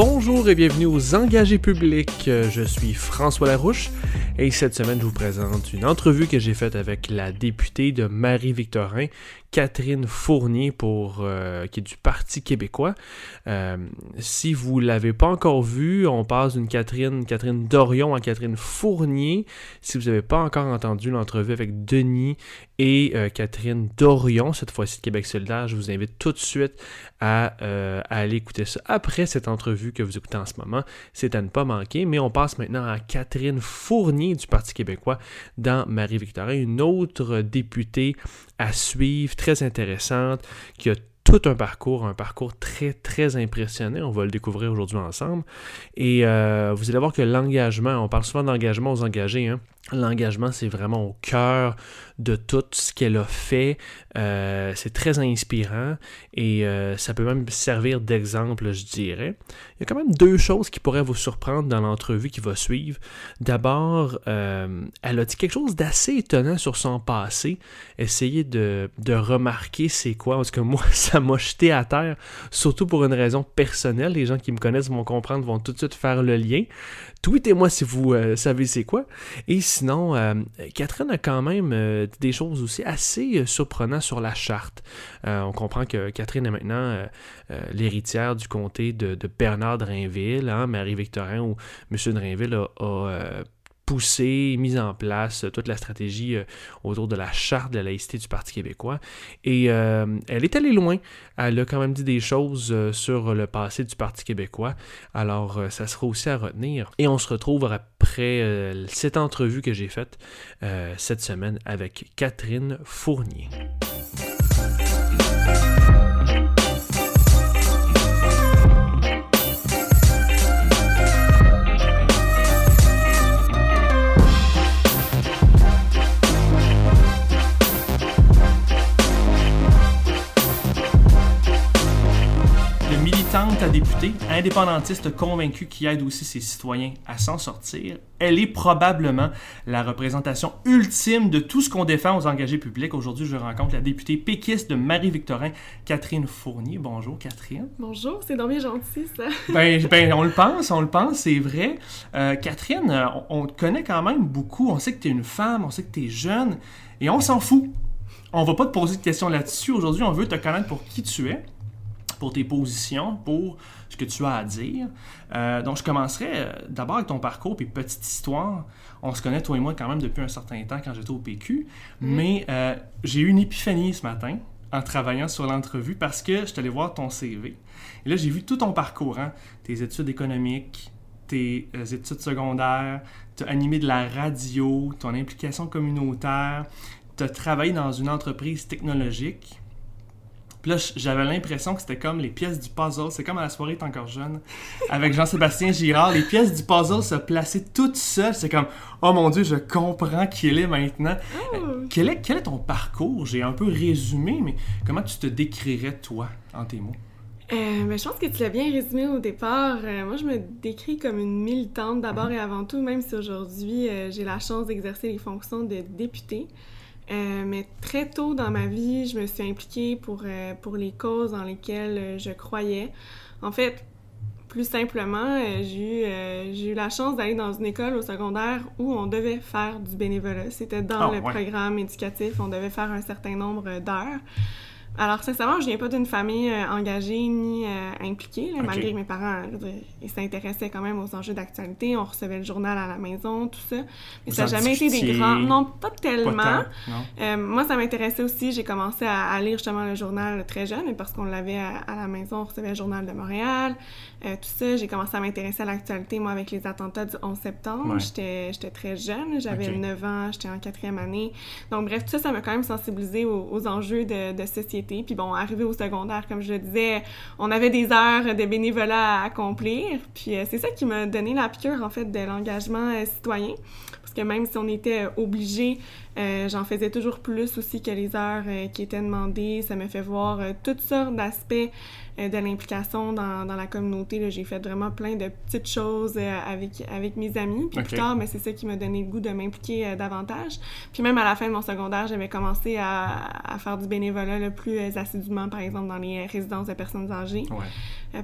Bonjour et bienvenue aux Engagés publics. Je suis François Larouche et cette semaine je vous présente une entrevue que j'ai faite avec la députée de Marie-Victorin, Catherine Fournier, pour, euh, qui est du Parti québécois. Euh, si vous ne l'avez pas encore vu, on passe d'une Catherine, Catherine Dorion à Catherine Fournier. Si vous n'avez pas encore entendu l'entrevue avec Denis et euh, Catherine Dorion, cette fois-ci de Québec solidaire, je vous invite tout de suite à, à, aller écouter ça après cette entrevue que vous écoutez en ce moment. C'est à ne pas manquer, mais on passe maintenant à Catherine Fournier du Parti québécois dans Marie-Victorin, une autre députée à suivre, très intéressante, qui a tout un parcours, un parcours très, très impressionnant. On va le découvrir aujourd'hui ensemble. Et euh, vous allez voir que l'engagement, on parle souvent d'engagement aux engagés, hein? L'engagement, c'est vraiment au cœur de tout ce qu'elle a fait. Euh, c'est très inspirant et euh, ça peut même servir d'exemple, je dirais. Il y a quand même deux choses qui pourraient vous surprendre dans l'entrevue qui va suivre. D'abord, euh, elle a dit quelque chose d'assez étonnant sur son passé. Essayez de, de remarquer c'est quoi, parce que moi, ça m'a jeté à terre, surtout pour une raison personnelle. Les gens qui me connaissent vont comprendre, vont tout de suite faire le lien. Tweetez-moi si vous savez c'est quoi. Sinon, Catherine a quand même des choses aussi assez surprenantes sur la charte. on comprend que Catherine est maintenant l'héritière du comté de, de Bernard Drainville, hein, Marie-Victorin ou M. Drainville a, poussé, mis en place toute la stratégie autour de la charte de la laïcité du Parti québécois. Et elle est allée loin. Elle a quand même dit des choses sur le passé du Parti québécois. Alors, ça sera aussi à retenir. Et on se retrouve après cette entrevue que j'ai faite cette semaine avec Catherine Fournier. Ta députée, indépendantiste convaincue qui aide aussi ses citoyens à s'en sortir, elle est probablement la représentation ultime de tout ce qu'on défend aux engagés publics. Aujourd'hui, je rencontre la députée péquiste de Marie-Victorin, Catherine Fournier. Bonjour, Catherine. Bonjour, c'est donc bien gentil, ça. ben, ben, on le pense, on le pense, c'est vrai. Euh, Catherine, euh, on, on, te connaît quand même beaucoup. On sait que tu es une femme, on sait que tu es jeune, et on s'en fout. On va pas te poser de questions là-dessus. Aujourd'hui, on veut te connaître pour qui tu es pour tes positions, pour ce que tu as à dire. Euh, donc, je commencerai euh, d'abord avec ton parcours, puis petite histoire. On se connaît, toi et moi, quand même depuis un certain temps quand j'étais au PQ. Mm. Mais euh, j'ai eu une épiphanie ce matin en travaillant sur l'entrevue parce que je suis allé voir ton CV. Et là, j'ai vu tout ton parcours, hein? tes études économiques, tes études secondaires, tu as animé de la radio, ton implication communautaire, tu as travaillé dans une entreprise technologique. Puis là, j'avais l'impression que c'était comme les pièces du puzzle. C'est comme à la soirée T'es encore jeune, avec Jean-Sébastien Girard. Les pièces du puzzle se plaçaient toutes seules. C'est comme, oh mon Dieu, je comprends qui il est maintenant. Oh. Quel, est, quel est ton parcours? J'ai un peu résumé, mais comment tu te décrirais, toi, en tes mots? Euh, ben, je pense que tu l'as bien résumé au départ. Euh, moi, je me décris comme une militante d'abord et avant tout, même si aujourd'hui euh, j'ai la chance d'exercer les fonctions de députée. Euh, mais très tôt dans ma vie, je me suis impliquée pour, euh, pour les causes dans lesquelles euh, je croyais. En fait, plus simplement, j'ai eu, eu, la chance d'aller dans une école au secondaire où on devait faire du bénévolat. C'était dans ah, le programme éducatif, on devait faire un certain nombre d'heures. Alors, sincèrement, je viens pas d'une famille euh, engagée ni euh, impliquée, malgré que mes parents ils s'intéressaient quand même aux enjeux d'actualité. On recevait le journal à la maison, tout ça. Mais ça n'a jamais été des grands. Non, pas tellement. Euh, moi, ça m'intéressait aussi. J'ai commencé à, lire justement le journal très jeune, parce qu'on l'avait à, la maison. On recevait le journal de Montréal, tout ça. J'ai commencé à m'intéresser à l'actualité, moi, avec les attentats du 11 septembre. J'étais très jeune. J'avais 9 ans, j'étais en quatrième année. Donc, bref, tout ça, ça m'a quand même sensibilisé aux, aux enjeux de, de société puis bon, arrivé au secondaire, comme je disais, on avait des heures de bénévolat à accomplir. Puis euh, c'est ça qui m'a donné la piqûre, en fait, de l'engagement euh, citoyen. Que même si on était obligé, euh, j'en faisais toujours plus aussi que les heures qui étaient demandées. Ça me fait voir toutes sortes d'aspects de l'implication dans, dans, la communauté. J'ai fait vraiment plein de petites choses avec, avec mes amis. Puis plus tard, mais c'est ça qui m'a donné le goût de m'impliquer davantage. Puis même à la fin de mon secondaire, j'avais commencé à, à, faire du bénévolat le plus plus assidûment, par exemple, dans les résidences de personnes âgées.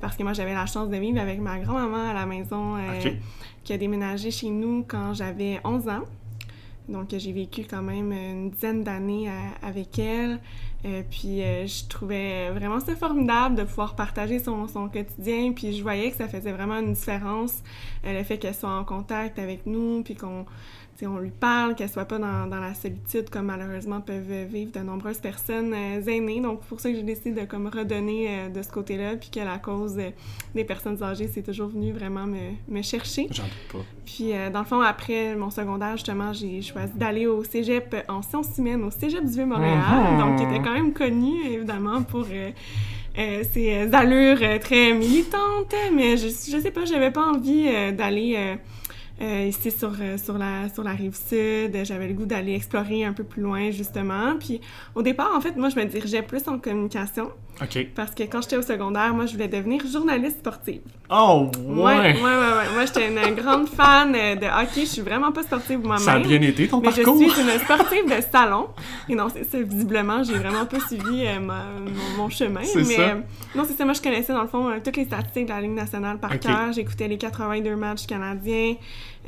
parce que moi, j'avais la chance de vivre avec ma grand-maman à la maison qui a déménagé chez nous quand j'avais 11 ans. Donc, j'ai vécu quand même une dizaine d'années avec elle. Euh, puis euh, je trouvais vraiment ça formidable de pouvoir partager son, quotidien. Puis je voyais que ça faisait vraiment une différence, euh, le fait qu'elle soit en contact avec nous, puis qu'on on lui parle, qu'elle soit pas dans, dans, la solitude comme malheureusement peuvent vivre de nombreuses personnes euh, aînées. Donc, pour ça que j'ai décidé de comme redonner euh, de ce côté-là, puis que la cause euh, des personnes âgées, c'est toujours venu vraiment me, me chercher. J'en doute pas. Puis, dans le fond, après mon secondaire, justement, j'ai choisi d'aller au cégep en sciences humaines, au cégep du Vieux-Montréal, mm-hmm. donc qui était quand même connu, évidemment, pour... ses allures très militantes, mais je, je sais pas, j'avais pas envie d'aller euh, ici sur, euh, sur, la, sur la rive sud. J'avais le goût d'aller explorer un peu plus loin, justement. Puis au départ, en fait, moi, je me dirigeais plus en communication. OK. Parce que quand j'étais au secondaire, moi, je voulais devenir journaliste sportive. Oh, ouais! Ouais, ouais, ouais. Moi, j'étais une grande fan de hockey. Je suis vraiment pas sportive moi-même. Ça a bien été ton parcours? Mais je suis une sportive de salon. Et non, c'est ça, visiblement, j'ai vraiment pas suivi euh, mon, chemin. C'est ça. non, c'est ça. Moi, je connaissais, dans le fond, toutes les statistiques de la Ligue nationale par cœur. J'écoutais les 82 matchs canadiens.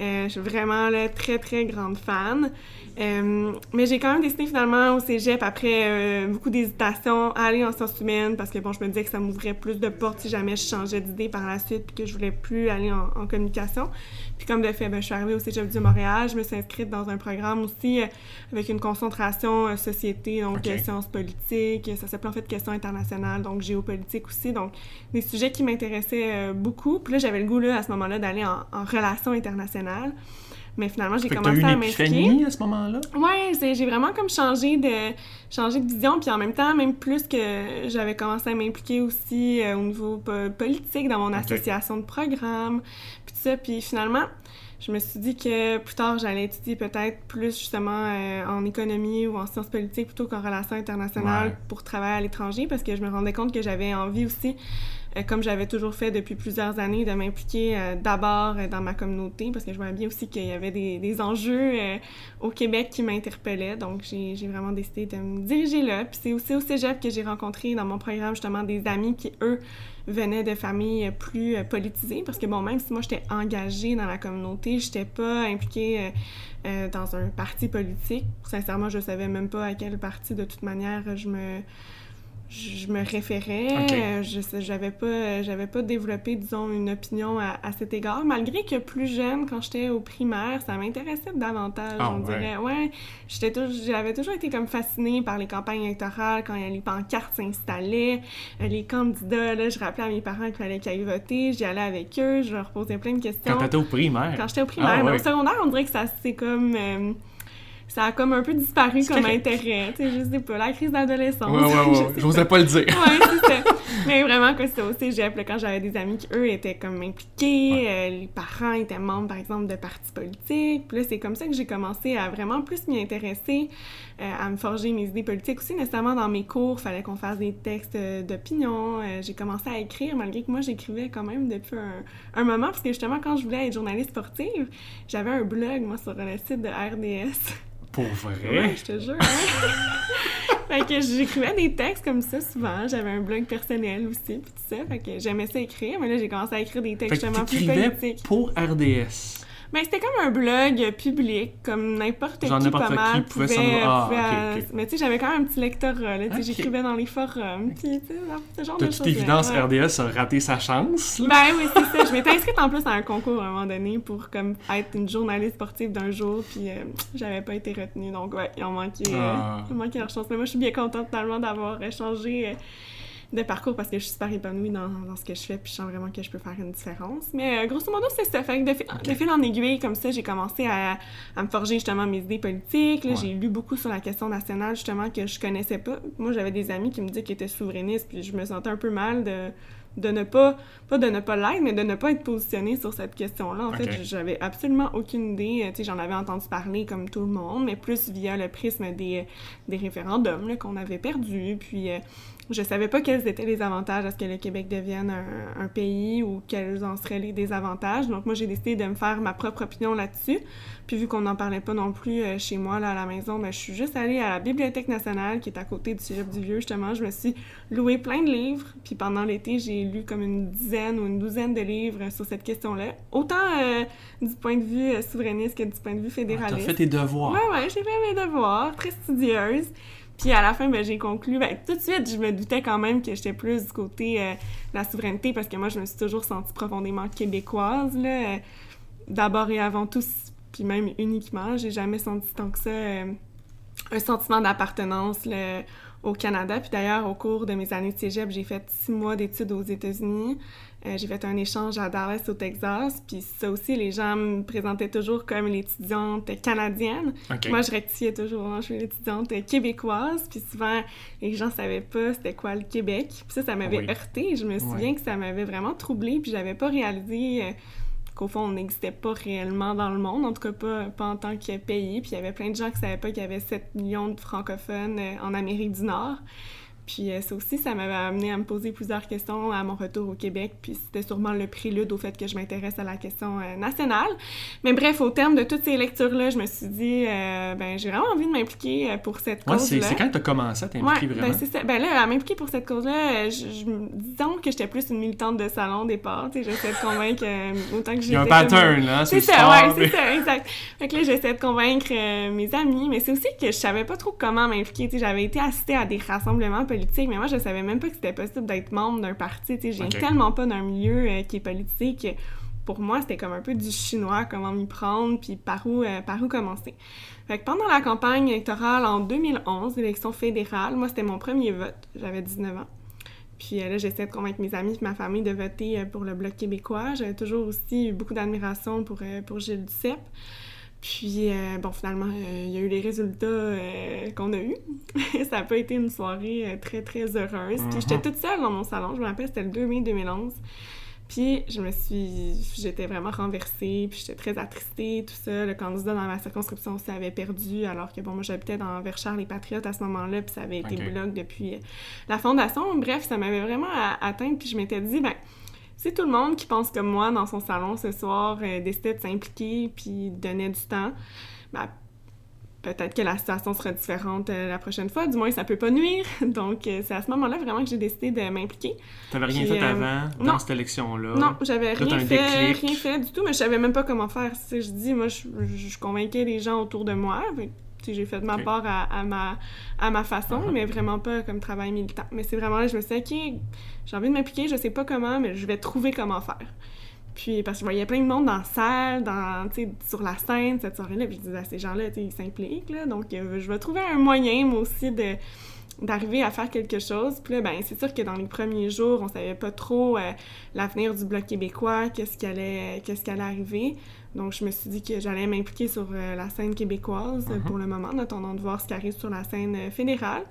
Euh, je suis vraiment là, très, très grande fan. Euh, mais j'ai quand même décidé finalement au cégep, après euh, beaucoup d'hésitation, à aller en sciences humaines parce que bon, je me disais que ça m'ouvrait plus de portes si jamais je changeais d'idée par la suite puis que je voulais plus aller en, communication. Puis comme de fait, ben, je suis arrivée au cégep du Montréal, je me suis inscrite dans un programme aussi avec une concentration société, donc sciences politiques, ça s'appelait en fait questions internationales, donc géopolitique aussi, donc des sujets qui m'intéressaient beaucoup. Puis là, j'avais le goût là, à ce moment-là d'aller en, en relations internationales. Mais finalement, j'ai commencé à m'impliquer. à ce moment-là? Ouais, j'ai vraiment comme changé de, changé de vision. Puis en même temps, même plus que j'avais commencé à m'impliquer aussi euh, au niveau politique dans mon association de programmes, puis tout ça. Puis finalement, je me suis dit que plus tard, j'allais étudier peut-être plus justement euh, en économie ou en sciences politiques plutôt qu'en relations internationales pour travailler à l'étranger parce que je me rendais compte que j'avais envie aussi comme j'avais toujours fait depuis plusieurs années, de m'impliquer euh, d'abord euh, dans ma communauté, parce que je voyais bien aussi qu'il y avait des, des enjeux au Québec qui m'interpellaient. Donc, j'ai vraiment décidé de me diriger là. Puis c'est aussi au cégep que j'ai rencontré dans mon programme justement des amis qui, eux, venaient de familles plus politisées. Parce que, bon, même si moi, j'étais engagée dans la communauté, j'étais pas impliquée dans un parti politique. Sincèrement, je savais même pas à quel parti, de toute manière, je me je me référais. Euh, je j'avais pas, j'avais pas développé, disons, une opinion à, cet égard. Malgré que plus jeune, quand j'étais au primaire, ça m'intéressait davantage, ah, on dirait. Ouais, j'étais j'avais toujours été comme fascinée par les campagnes électorales, quand les pancartes s'installaient, euh, les candidats, là, je rappelais à mes parents qu'il fallait qu'ils aillent voter, j'y allais avec eux, je leur posais plein de questions. Quand t'étais au primaire? Quand j'étais au primaire. Ah, mais au secondaire, on dirait que ça, c'est comme... Euh, ça a comme un peu disparu comme intérêt. Tu sais, je sais pas, la crise d'adolescence. Ouais, ouais, ouais. J'osais pas. le dire. ouais, c'est ça. Mais vraiment, quoi, c'était au cégep, quand j'avais des amis qui, eux, étaient comme impliqués, euh, les parents étaient membres, par exemple, de partis politiques. Puis là, c'est comme ça que j'ai commencé à vraiment plus m'y intéresser, euh, à me forger mes idées politiques aussi. Nécessairement, dans mes cours, fallait qu'on fasse des textes euh, d'opinion. j'ai commencé à écrire, malgré que moi, j'écrivais quand même depuis un, un, moment, parce que justement, quand je voulais être journaliste sportive, j'avais un blog, moi, sur le site de RDS. Pour vrai? Ouais, je te jure. Hein? fait que j'écrivais des textes comme ça souvent. J'avais un blog personnel aussi, puis tout ça. Fait que j'aimais ça écrire, mais là, j'ai commencé à écrire des textes justement plus politiques. pour RDS. Ben, c'était comme un blog public, comme n'importe qui, pas mal, pouvait... pouvait, ah, Mais tu sais, j'avais quand même un petit lectorat, là, j'écrivais dans les forums, puis tu sais, ce genre de choses. toute évidence, RDS a raté sa chance, Ben oui, c'est ça. Je m'étais inscrite en plus à un concours à un moment donné pour comme être une journaliste sportive d'un jour, puis euh, j'avais pas été retenue, donc ouais, il en manquait, euh, ah. manquait leur chance. Mais moi, je suis bien contente totalement d'avoir changé... Euh, de parcours parce que je suis super épanouie dans, dans, ce que je fais puis je sens vraiment que je peux faire une différence. Mais euh, grosso modo, c'est ça. Fait que de, fil, en aiguille, comme ça, j'ai commencé à, à, me forger justement mes idées politiques. J'ai lu beaucoup sur la question nationale justement que je connaissais pas. Moi, j'avais des amis qui me disaient qu'ils étaient souverainistes puis je me sentais un peu mal de de ne pas, pas de ne pas l'être, mais de ne pas être positionné sur cette question-là. En fait, j'avais absolument aucune idée. Tu sais, j'en avais entendu parler comme tout le monde, mais plus via le prisme des, des référendums qu'on avait perdus. Puis, euh, je savais pas quels étaient les avantages à ce que le Québec devienne un, pays ou quels en seraient les désavantages. Donc moi, j'ai décidé de me faire ma propre opinion là-dessus. Puis vu qu'on n'en parlait pas non plus euh, chez moi, là, à la maison, ben, je suis juste allée à la Bibliothèque nationale, qui est à côté du Cégep du Vieux, justement. Je me suis loué plein de livres. Puis pendant l'été, j'ai lu comme une dizaine ou une douzaine de livres sur cette question-là. Autant euh, du point de vue euh, souverainiste que du point de vue fédéraliste. Ah, t'as fait tes devoirs. Ouais, ouais, j'ai fait mes devoirs. Très studieuse. Puis à la fin, ben, j'ai conclu, ben, tout de suite, je me doutais quand même que j'étais plus du côté euh, de la souveraineté parce que moi, je me suis toujours sentie profondément québécoise, là. Euh, d'abord et avant tout, puis même uniquement, j'ai jamais senti tant que ça euh, un sentiment d'appartenance au Canada. Puis d'ailleurs, au cours de mes années de cégep, j'ai fait six mois d'études aux États-Unis. Euh, j'ai fait un échange à Dallas, au Texas. Puis ça aussi, les gens me présentaient toujours comme l'étudiante canadienne. Moi, je rectifiais toujours, hein, je suis l'étudiante québécoise. Puis souvent, les gens savaient pas c'était quoi le Québec. Puis ça, ça m'avait heurté. Je me souviens que ça m'avait vraiment troublée. Puis j'avais pas réalisé... Euh, qu'au fond, on n'existait pas réellement dans le monde, en tout cas pas, pas en tant que pays. Puis il y avait plein de gens qui savaient pas qu'il y avait 7 millions de francophones euh, en Amérique du Nord. Puis euh, ça aussi, ça m'avait amené à me poser plusieurs questions à mon retour au Québec. Puis c'était sûrement le prélude au fait que je m'intéresse à la question euh, nationale. Mais bref, au terme de toutes ces lectures-là, je me suis dit, euh, ben j'ai vraiment envie de m'impliquer pour cette cause-là. c'est quand tu as commencé à t'impliquer ouais, vraiment? Ben, ça. ben là, à m'impliquer pour cette cause-là, je, disons que j'étais plus une militante de salon au départ. J'essaie de convaincre autant que j'étais... Il y a un pattern, là, c'est ça. ouais, c'est ça, exact. Fait que là, j'essaie de convaincre mes amis, mais c'est aussi que je savais pas trop comment m'impliquer. J'avais été assistée à des rassemblements mais moi, je savais même pas que c'était possible d'être membre d'un parti. Je viens tellement pas d'un milieu euh, qui est politique. Pour moi, c'était comme un peu du chinois, comment m'y prendre, puis par où, euh, par où commencer. Fait que pendant la campagne électorale en 2011, l'élection fédérale, moi, c'était mon premier vote. J'avais 19 ans. Puis euh, là, j'essayais de convaincre mes amis et ma famille de voter pour le Bloc québécois. J'avais toujours aussi eu beaucoup d'admiration pour, pour Gilles Duceppe. Puis, euh, bon, finalement, euh, il y a eu les résultats euh, qu'on a eus. ça n'a pas été une soirée très, très heureuse. Puis, j'étais uh-huh. toute seule dans mon salon. Je me rappelle, c'était le 2 mai 2011. Puis, je me suis... J'étais vraiment renversée, puis j'étais très attristée, tout ça. Le candidat dans ma circonscription aussi avait perdu, alors que, bon, moi, j'habitais dans Verchères, les Patriotes à ce moment-là, puis ça avait été bloc depuis la fondation. Bref, ça m'avait vraiment atteinte, puis je m'étais dit, ben tout le monde qui pense comme moi dans son salon ce soir euh, décidait de s'impliquer puis donnait du temps, ben, peut-être que la situation sera différente euh, la prochaine fois. Du moins, ça peut pas nuire. Donc, euh, c'est à ce moment-là vraiment que j'ai décidé de m'impliquer. T'avais rien fait avant dans cette élection-là? Non, j'avais rien fait, rien fait du tout, mais je savais même pas comment faire. je dis, moi, je, je, convainquais les gens autour de moi j'ai fait de ma part à, ma, à ma façon, uh-huh. mais vraiment pas comme travail militant. Mais c'est vraiment là, je me suis dit, OK, j'ai envie de m'impliquer, je sais pas comment, mais je vais trouver comment faire. Puis, parce que je voyais plein de monde dans la salle, dans, sur la scène, cette soirée-là, puis je disais à ces gens-là, ils s'impliquent, là, donc euh, je vais trouver un moyen, moi aussi, de d'arriver à faire quelque chose. Puis là, ben, c'est sûr que dans les premiers jours, on savait pas trop euh, l'avenir du Bloc québécois, qu'est-ce qui allait, qu'est-ce qui allait arriver. Donc, je me suis dit que j'allais m'impliquer sur euh, la scène québécoise uh-huh. pour le moment, en attendant de voir ce qui arrive sur la scène euh, fédérale.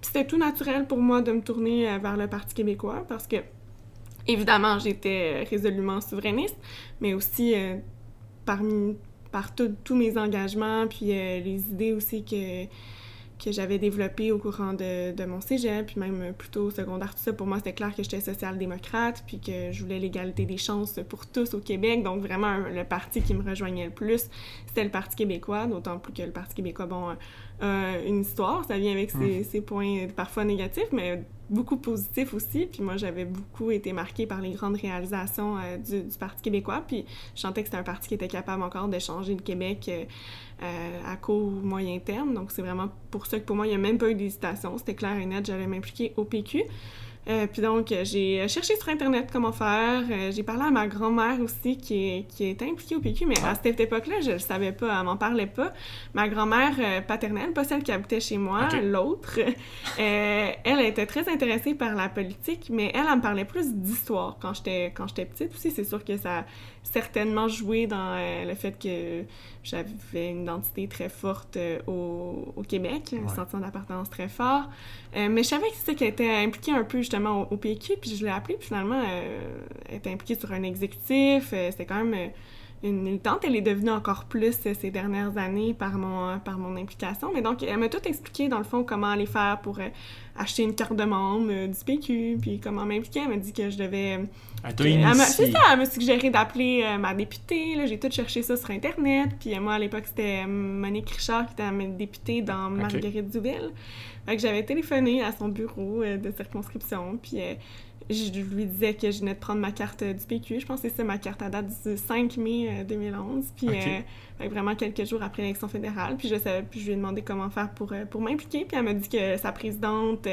Puis c'était tout naturel pour moi de me tourner euh, vers le Parti québécois parce que, évidemment, j'étais résolument souverainiste, mais aussi parmi par tous mes engagements, puis les idées aussi que que j'avais développé au courant de, de, mon cégep, puis même plutôt au secondaire, tout ça, pour moi, c'était clair que j'étais social-démocrate, puis que je voulais l'égalité des chances pour tous au Québec. Donc, vraiment, le parti qui me rejoignait le plus, c'était le Parti québécois, d'autant plus que le Parti québécois, bon, euh, une histoire, ça vient avec ses, ses, points parfois négatifs, mais beaucoup positifs aussi. Puis moi, j'avais beaucoup été marquée par les grandes réalisations euh, du, du, Parti québécois, puis je sentais que c'était un parti qui était capable encore de changer le Québec euh, euh, à court ou moyen terme. Donc, c'est vraiment pour ça que pour moi, il n'y a même pas eu d'hésitation. C'était clair et net, j'allais m'impliquer au PQ. Euh, puis donc, euh, j'ai cherché sur Internet comment faire. j'ai parlé à ma grand-mère aussi, qui est, qui est impliquée au PQ, mais à cette époque-là, je ne savais pas, elle m'en parlait pas. Ma grand-mère paternelle, pas celle qui habitait chez moi, l'autre, elle était très intéressée par la politique, mais elle, elle me parlait plus d'histoire quand j'étais petite aussi. C'est sûr que ça certainement joué dans euh, le fait que j'avais une identité très forte euh, au, au, Québec, un sentiment d'appartenance très fort. Euh, mais je savais que c'était qu'elle était impliquée un peu justement au, PQ, puis je l'ai appelée, puis finalement, elle était impliquée sur un exécutif. c'était quand même une militante. Elle est devenue encore plus ces dernières années par mon, par mon implication. Mais donc, elle m'a tout expliqué, dans le fond, comment aller faire pour acheter une carte de membre du PQ, puis comment m'impliquer. Elle m'a dit que je devais c'est ça, elle m'a suggéré d'appeler euh, ma députée. J'ai tout cherché ça sur Internet. Puis euh, moi, à l'époque, c'était Monique Richard qui était ma députée dans Marguerite Duville. Fait que j'avais téléphoné à son bureau euh, de circonscription. Puis je lui disais que je venais de prendre ma carte du PQ. Je pense que c'est ma carte à date du 5 mai 2011. Puis vraiment quelques jours après l'élection fédérale. Puis je savais, puis je lui ai demandé comment faire pour, euh, pour m'impliquer. Puis elle m'a dit que sa présidente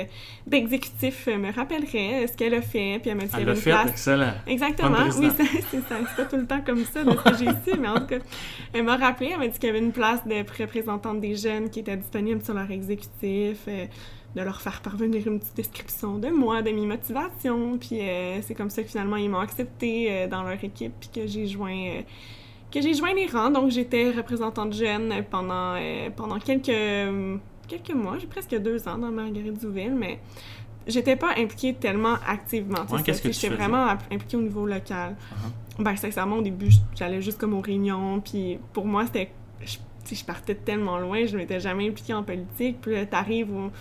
d'exécutif me rappellerait ce qu'elle a fait. Puis elle m'a dit qu'il y avait une fait, place. excellent. Exactement. Oui, c'est ça. C'est pas tout le temps comme ça de ce que j'ai ici, mais en tout cas, elle m'a rappelé. Elle m'a dit qu'il y avait une place de représentante des jeunes qui était disponible sur leur exécutif. Euh, de leur faire parvenir une petite description de moi, de mes motivations. Puis euh, c'est comme ça que finalement ils m'ont accepté dans leur équipe, puis que j'ai joint que j'ai joint les rangs. Donc, j'étais représentante jeune pendant, euh, pendant quelques, quelques mois. J'ai presque deux ans dans Marguerite Zouville, mais j'étais pas impliquée tellement activement. Ouais, qu'est-ce que J'étais vraiment impliquée au niveau local. Uh-huh. Ben, sincèrement, au début, j'allais juste comme aux réunions. Puis pour moi, c'était... Je, je partais tellement loin, je m'étais jamais impliquée en politique. Puis là, t'arrives où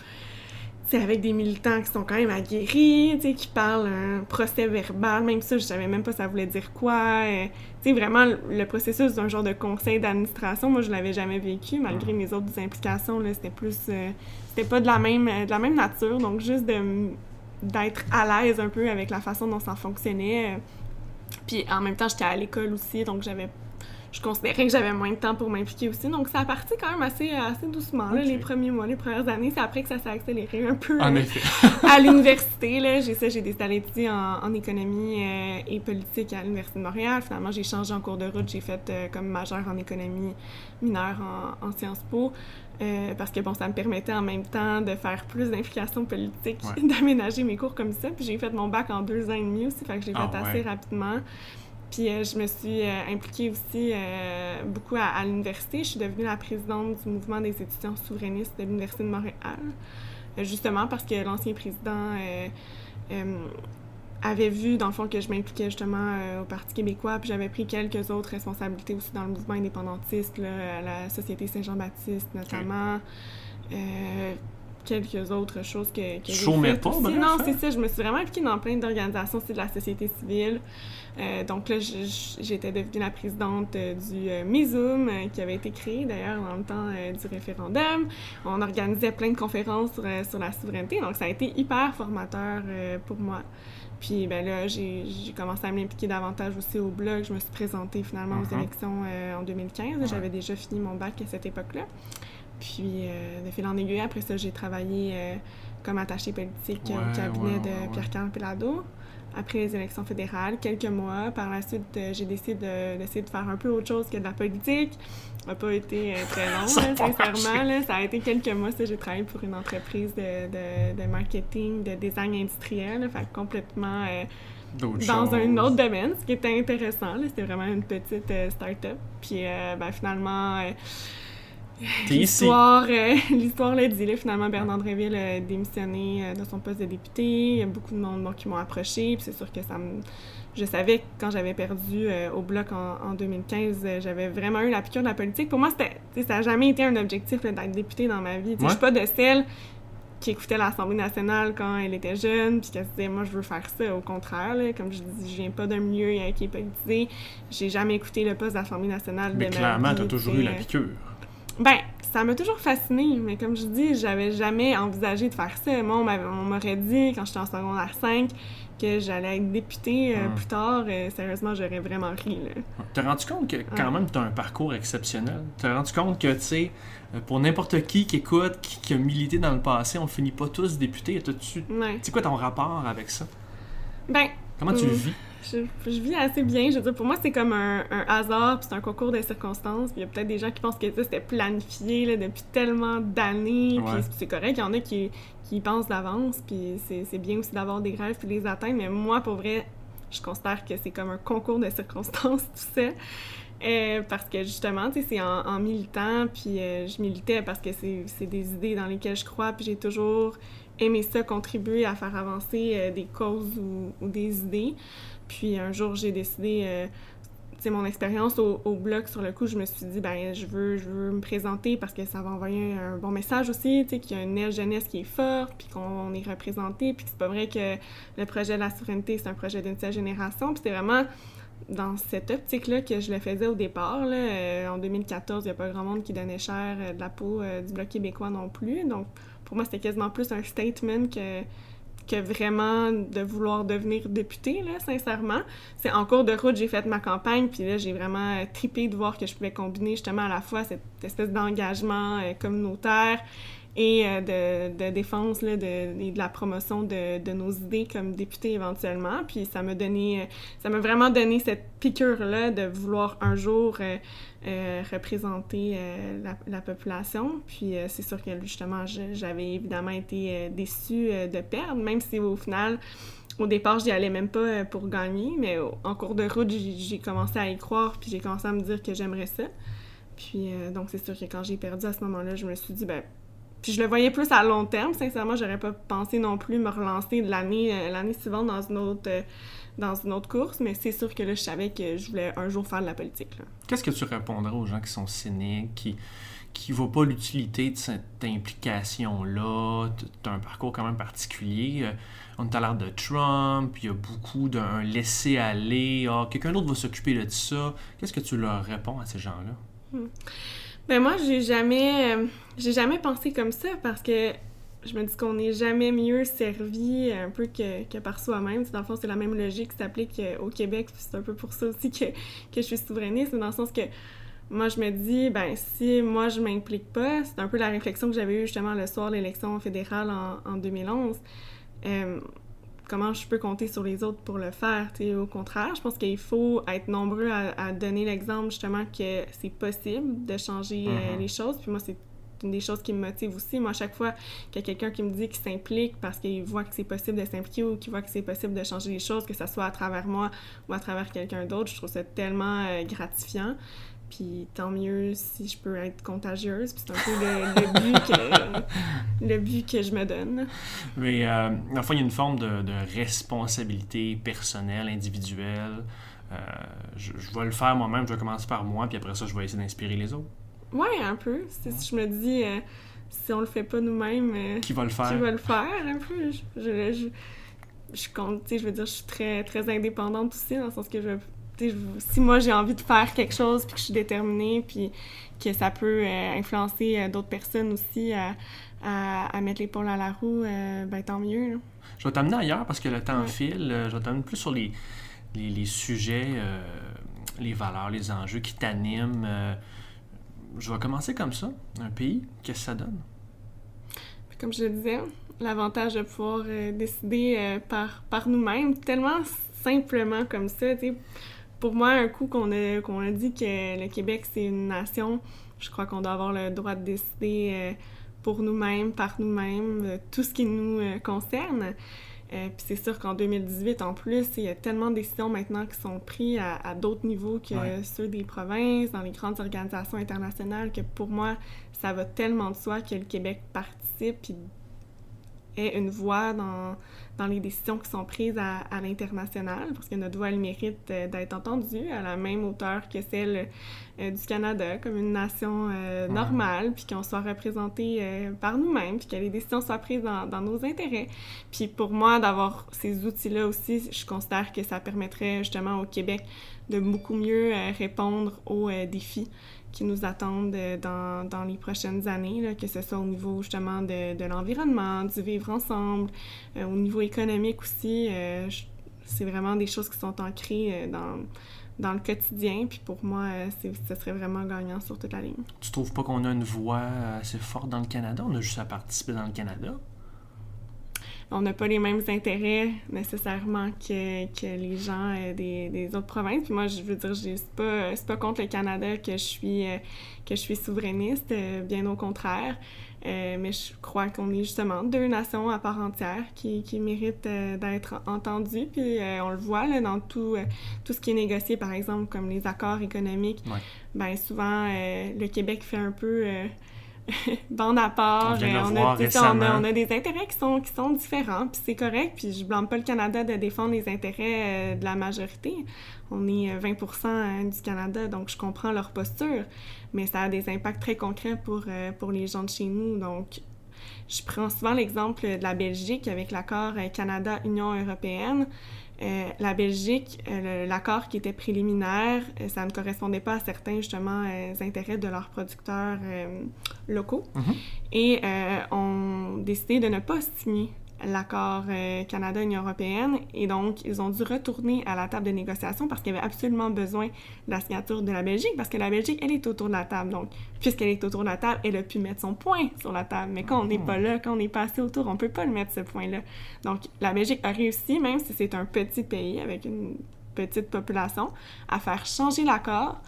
c'est avec des militants qui sont quand même aguerris, qui parlent un procès verbal, même ça, je savais même pas ça voulait dire quoi. Euh, sais, vraiment, le processus d'un genre de conseil d'administration, moi, je l'avais jamais vécu, malgré mes autres implications, c'était plus... Euh, c'était pas de la même de la même nature, donc juste d'être à l'aise un peu avec la façon dont ça fonctionnait. Euh, puis en même temps, j'étais à l'école aussi, donc j'avais je considérais que j'avais moins de temps pour m'impliquer aussi. Donc, ça a parti quand même assez, assez doucement, les premiers mois, les premières années. C'est après que ça s'est accéléré un peu en euh, à l'université. J'ai ça, j'ai décidé d'aller en, en économie euh, et politique à l'Université de Montréal. Finalement, j'ai changé en cours de route. J'ai fait euh, comme majeur en économie, mineure en, Sciences Po. parce que bon, ça me permettait en même temps de faire plus d'implication politique, d'aménager mes cours comme ça. Puis j'ai fait mon bac en deux ans et demi aussi, fait que j'ai ah fait assez rapidement. Puis euh, je me suis euh, impliquée aussi euh, beaucoup à, l'université. Je suis devenue la présidente du mouvement des étudiants souverainistes de l'Université de Montréal, justement parce que l'ancien président avait vu, dans le fond, que je m'impliquais justement au Parti québécois, puis j'avais pris quelques autres responsabilités aussi dans le mouvement indépendantiste, à la Société Saint-Jean-Baptiste notamment quelques autres choses que, que j'ai pas, aussi. Non, c'est ça. Je me suis vraiment impliquée dans plein d'organisations aussi de la société civile. Euh, donc là, j'étais devenue la présidente euh, du euh, MISUM, qui avait été créé d'ailleurs dans le temps du référendum. On organisait plein de conférences sur, sur, la souveraineté, donc ça a été hyper formateur pour moi. Puis ben là, j'ai commencé à m'impliquer davantage aussi au blog. Je me suis présentée finalement aux uh-huh. élections en 2015. J'avais déjà fini mon bac à cette époque-là. Puis, euh, de fil en aiguille, après ça, j'ai travaillé euh, comme attachée politique au cabinet de Pierre-Carl Pelado après les élections fédérales, quelques mois. Par la suite, euh, j'ai décidé d'essayer de, faire un peu autre chose que de la politique. Ça n'a pas été très long, sincèrement. Ça a été quelques mois. J'ai travaillé pour une entreprise de, de, marketing, de design industriel, fait complètement dans un autre domaine, ce qui était intéressant. C'était vraiment une petite start-up. Puis ben, finalement L'histoire, euh, l'histoire l'a dit. Là, finalement, Bernard Dréville a démissionné euh, de son poste de député. Il y a beaucoup de monde qui m'ont approché. Puis c'est sûr que ça me... Je savais que quand j'avais perdu euh, au bloc en, 2015, j'avais vraiment eu la piqûre de la politique. Pour moi, c'était, ça n'a jamais été un objectif d'être député dans ma vie. Je suis pas de celle qui écoutait l'Assemblée nationale quand elle était jeune, puis qui se disait, moi, je veux faire ça. Au contraire, comme je dis, je viens pas d'un milieu qui est politisé. J'ai jamais écouté le poste d'Assemblée nationale Mais clairement, tu as toujours eu la piqûre. Ben, ça m'a toujours fasciné, mais comme je dis, j'avais jamais envisagé de faire ça. Moi, on m'aurait dit, quand j'étais en secondaire 5, que j'allais être députée euh, plus tard. Euh, sérieusement, j'aurais vraiment ri. T'as rendu compte que quand même, t'as un parcours exceptionnel? T'as rendu compte que, tu sais, euh, pour n'importe qui qui écoute, qui, a milité dans le passé, on finit pas tous députés. T'as-tu... C'est quoi ton rapport avec ça? Ben... Comment tu le vis? Je, vis assez bien. Je veux dire, pour moi, c'est comme un, hasard, puis c'est un concours de circonstances. Puis il y a peut-être des gens qui pensent que ça, c'était planifié là, depuis tellement d'années. Puis c'est correct. Il y en a qui, qui pensent d'avance. Puis c'est bien aussi d'avoir des rêves puis les atteindre. Mais moi, pour vrai, je considère que c'est comme un concours de circonstances, tout ça. Euh, parce que justement, tu sais, c'est en, militant, puis euh, je militais parce que c'est des idées dans lesquelles je crois, puis j'ai toujours aimé ça, contribuer à faire avancer euh, des causes ou, ou, des idées. Puis un jour, j'ai décidé, euh, mon expérience au, au, bloc, sur le coup, je me suis dit, ben, je veux, je veux me présenter parce que ça va envoyer un bon message aussi, tu sais, qu'il y a une aile jeunesse qui est forte, puis qu'on est représenté, puis que c'est pas vrai que le projet de la souveraineté, c'est un projet d'une seule génération, puis c'est vraiment dans cette optique-là que je le faisais au départ. Euh, en 2014, il n'y a pas grand monde qui donnait cher euh, de la peau euh, du Bloc québécois non plus. Donc, pour moi, c'était quasiment plus un statement que, que vraiment de vouloir devenir député, là, sincèrement. C'est en cours de route, j'ai fait ma campagne, puis là, j'ai vraiment tripé de voir que je pouvais combiner justement à la fois cette espèce d'engagement communautaire et euh, de, défense là, de, et de la promotion de, nos idées comme député éventuellement. Puis ça m'a donné, euh, ça m'a vraiment donné cette piqûre-là de vouloir un jour euh, représenter la, la, population. Puis c'est sûr que justement, j'avais évidemment été déçue de perdre, même si au final, au départ, j'y allais même pas pour gagner, mais en cours de route, j'ai commencé à y croire, puis j'ai commencé à me dire que j'aimerais ça. Puis donc c'est sûr que quand j'ai perdu à ce moment-là, je me suis dit, ben puis je le voyais plus à long terme. Sincèrement, j'aurais pas pensé non plus me relancer l'année euh, l'année suivante dans une autre euh, dans une autre course, mais c'est sûr que là, je savais que je voulais un jour faire de la politique. Qu'est-ce que tu répondrais aux gens qui sont cyniques, qui qui voient pas l'utilité de cette implication-là? Tu as un parcours quand même particulier. Euh, on est à l'ère de Trump, il y a beaucoup d'un laisser-aller. Ah, quelqu'un d'autre va s'occuper de ça. Qu'est-ce que tu leur réponds à ces gens-là? Hmm. Ben moi, j'ai jamais, euh, j'ai jamais pensé comme ça parce que je me dis qu'on n'est jamais mieux servi un peu que, que par soi-même. Dans le fond, c'est la même logique qui s'applique euh, au Québec. C'est un peu pour ça aussi que, que je suis souverainiste, dans le sens que moi, je me dis, ben si moi, je m'implique pas, c'est un peu la réflexion que j'avais eue justement le soir de l'élection fédérale en, en 2011 comment je peux compter sur les autres pour le faire. Au contraire, je pense qu'il faut être nombreux à, donner l'exemple justement que c'est possible de changer euh, mm-hmm. les choses. Puis moi, c'est une des choses qui me motive aussi. Moi, à chaque fois qu'il y a quelqu'un qui me dit qu'il s'implique parce qu'il voit que c'est possible de s'impliquer ou qu'il voit que c'est possible de changer les choses, que ce soit à travers moi ou à travers quelqu'un d'autre, je trouve ça tellement euh, gratifiant. Puis tant mieux si je peux être contagieuse. Puis c'est un peu le, but que, le but que je me donne. Mais euh, il y a une forme de, responsabilité personnelle, individuelle. Euh, je, vais le faire moi-même, je vais commencer par moi, puis après ça, je vais essayer d'inspirer les autres. Ouais, un peu. Si je me dis, euh, si on le fait pas nous-mêmes, euh, qui va le faire? Qui va le faire, un peu. Je, je, je, compte, tu sais, je veux dire, je suis très, très indépendante aussi, dans le sens que je si moi j'ai envie de faire quelque chose puis que je suis déterminée puis que ça peut euh, influencer euh, d'autres personnes aussi à, à, mettre l'épaule à la roue, euh, ben tant mieux. Je vais t'amener ailleurs parce que le temps file. Je vais t'amener plus sur les, les, les sujets, les valeurs, les enjeux qui t'animent. je vais commencer comme ça. Un pays, qu'est-ce que ça donne? Comme je le disais, l'avantage de pouvoir décider par, par nous-mêmes, tellement simplement comme ça, tu sais pour moi, un coup qu'on a, qu'on a dit que le Québec, c'est une nation, je crois qu'on doit avoir le droit de décider euh, pour nous-mêmes, par nous-mêmes, tout ce qui nous euh, concerne. Euh, puis c'est sûr qu'en 2018, en plus, il y a tellement de décisions maintenant qui sont prises à, d'autres niveaux que ceux des provinces, dans les grandes organisations internationales, que pour moi, ça va tellement de soi que le Québec participe et ait une voix dans, dans les décisions qui sont prises à, à l'international, parce que notre voix, elle mérite euh, d'être entendue à la même hauteur que celle euh, du Canada, comme une nation euh, normale, puis qu'on soit représenté par nous-mêmes, puis que les décisions soient prises dans, dans nos intérêts. Puis pour moi, d'avoir ces outils-là aussi, je considère que ça permettrait justement au Québec de beaucoup mieux répondre aux défis qui nous attendent euh, dans, dans les prochaines années, que ce soit au niveau justement de, de l'environnement, du vivre ensemble, euh, au niveau économique aussi. Euh, c'est vraiment des choses qui sont ancrées dans, dans le quotidien. Puis pour moi, ce serait vraiment gagnant sur toute la ligne. Tu trouves pas qu'on a une voix assez forte dans le Canada? On a juste à participer dans le Canada? On n'a pas les mêmes intérêts nécessairement que, que les gens euh, des, des, autres provinces. Puis moi, je veux dire, c'est pas, pas contre le Canada que je suis, euh, que je suis souverainiste, euh, bien au contraire. mais je crois qu'on est justement deux nations à part entière qui, qui méritent d'être entendues. Puis on le voit là, dans tout, tout ce qui est négocié, par exemple, comme les accords économiques. Ben, souvent, le Québec fait un peu bande à part. On euh, a, c'est ça, on, a, récemment. on a des intérêts qui sont, qui sont différents, puis c'est correct, puis je blâme pas le Canada de défendre les intérêts euh, de la majorité. On est euh, 20% du Canada, donc je comprends leur posture, mais ça a des impacts très concrets pour, euh, pour les gens de chez nous. Donc, je prends souvent l'exemple de la Belgique avec l'accord euh, Canada-Union européenne. Euh, la Belgique, euh, l'accord qui était préliminaire, euh, ça ne correspondait pas à certains justement intérêts de leurs producteurs locaux Mhm. et ont décidé de ne pas signer l'accord euh, Canada-Union européenne et donc ils ont dû retourner à la table de négociation parce qu'il y avait absolument besoin de la signature de la Belgique parce que la Belgique, elle est autour de la table. Donc, puisqu'elle est autour de la table, elle a pu mettre son point sur la table. Mais quand on n'est pas là, quand on n'est pas assez autour, on peut pas le mettre ce point-là. Donc, la Belgique a réussi, même si c'est un petit pays avec une petite population, à faire changer l'accord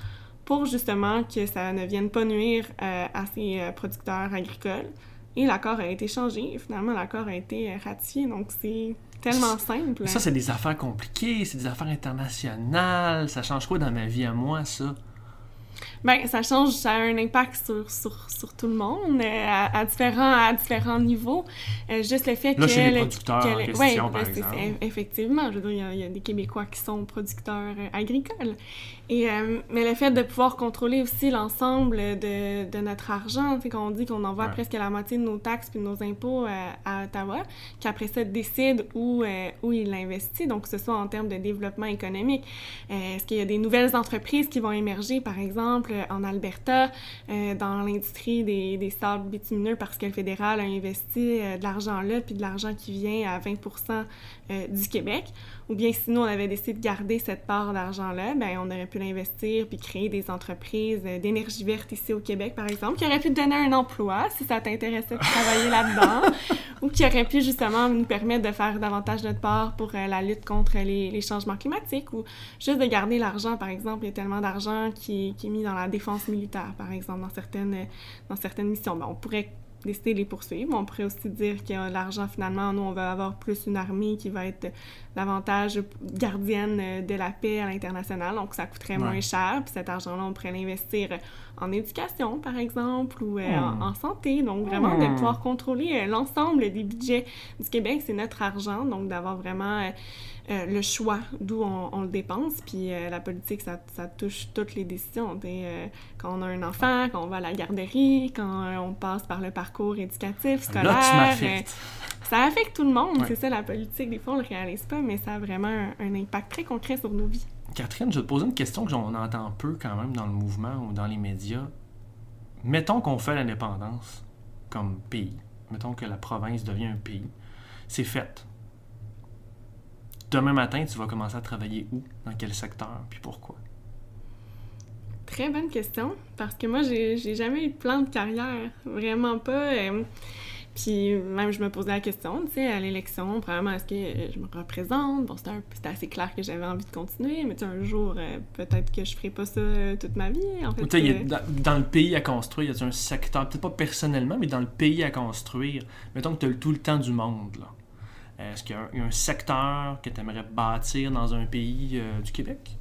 pour justement que ça ne vienne pas nuire euh, à ses euh, producteurs agricoles. Et l'accord a été changé. Et finalement, l'accord a été euh, ratifié. Donc, c'est tellement simple. Ça, c'est des affaires compliquées, c'est des affaires internationales. Ça change quoi dans ma vie à moi, ça? Ben, ça change, ça a un impact sur, sur, sur tout le monde euh, à, à différents, à différents niveaux. Euh, juste le fait Là, que... chez les le- producteurs que en le- question, ouais, par exemple? effectivement, je veux dire, il y a- il y, a des Québécois qui sont producteurs agricoles. Et, euh, mais le fait de pouvoir contrôler aussi l'ensemble de, de notre argent, tu sais, qu'on dit qu'on envoie Ouais. presque la moitié de nos taxes puis de nos impôts euh, à Ottawa, qu'après ça décide où, euh, où il l'investit, donc que ce soit en termes de développement économique. Est-ce qu'il y a des nouvelles entreprises qui vont émerger, par exemple, en Alberta, dans l'industrie des, des sables bitumineux, parce que le fédéral a investi de l'argent là, puis de l'argent qui vient à 20 euh, du Québec, ou bien sinon on avait décidé de garder cette part d'argent-là, ben on aurait pu l'investir puis créer des entreprises euh, d'énergie verte ici au Québec, par exemple, qui auraient pu te donner un emploi si ça t'intéressait de travailler là-dedans, ou qui auraient pu justement nous permettre de faire davantage notre part pour euh, la lutte contre les, les changements climatiques, ou juste de garder l'argent, par exemple, il y a tellement d'argent qui, qui est mis dans la défense militaire, par exemple, dans certaines, dans certaines missions. Ben, on pourrait décider de les poursuivre, on pourrait aussi dire que l'argent, finalement, nous, on va avoir plus une armée qui va être davantage gardienne euh, de la paix à l'international, donc ça coûterait Ouais. moins cher, puis cet argent-là, on pourrait l'investir en éducation, par exemple, ou euh, Hmm. en, en santé, donc vraiment de Hmm. pouvoir contrôler euh, l'ensemble des budgets du Québec, c'est notre argent, donc d'avoir vraiment euh, euh, le choix d'où on, on le dépense. Puis euh, la politique, ça, ça touche toutes les décisions. euh, quand on a un enfant, quand on va à la garderie, quand on passe par le parcours éducatif, scolaire. Là, tu ça affecte tout le monde. Ouais. C'est ça la politique. Des fois, on le réalise pas, mais ça a vraiment un, un impact très concret sur nos vies. Catherine, je vais te poser une question que on entend peu quand même dans le mouvement ou dans les médias. Mettons qu'on fait l'indépendance comme pays. Mettons que la province devient un pays. C'est fait. Demain matin, tu vas commencer à travailler où? Dans quel secteur? Puis pourquoi? Très bonne question, parce que moi, j'ai jamais eu de plan de carrière. Vraiment pas. euh, puis même, je me posais la question, tu sais, à l'élection, probablement, est-ce que euh, je me représente? Bon, c'était assez clair que j'avais envie de continuer, mais tu sais, un jour, euh, peut-être que je ferai pas ça toute ma vie, en fait. Tu sais, dans le pays à construire, il y a un secteur, peut-être pas personnellement, mais dans le pays à construire, mettons que tu as tout le temps du monde. là. Est-ce qu'il y a un, il y a un secteur que tu aimerais bâtir dans un pays euh, du Québec?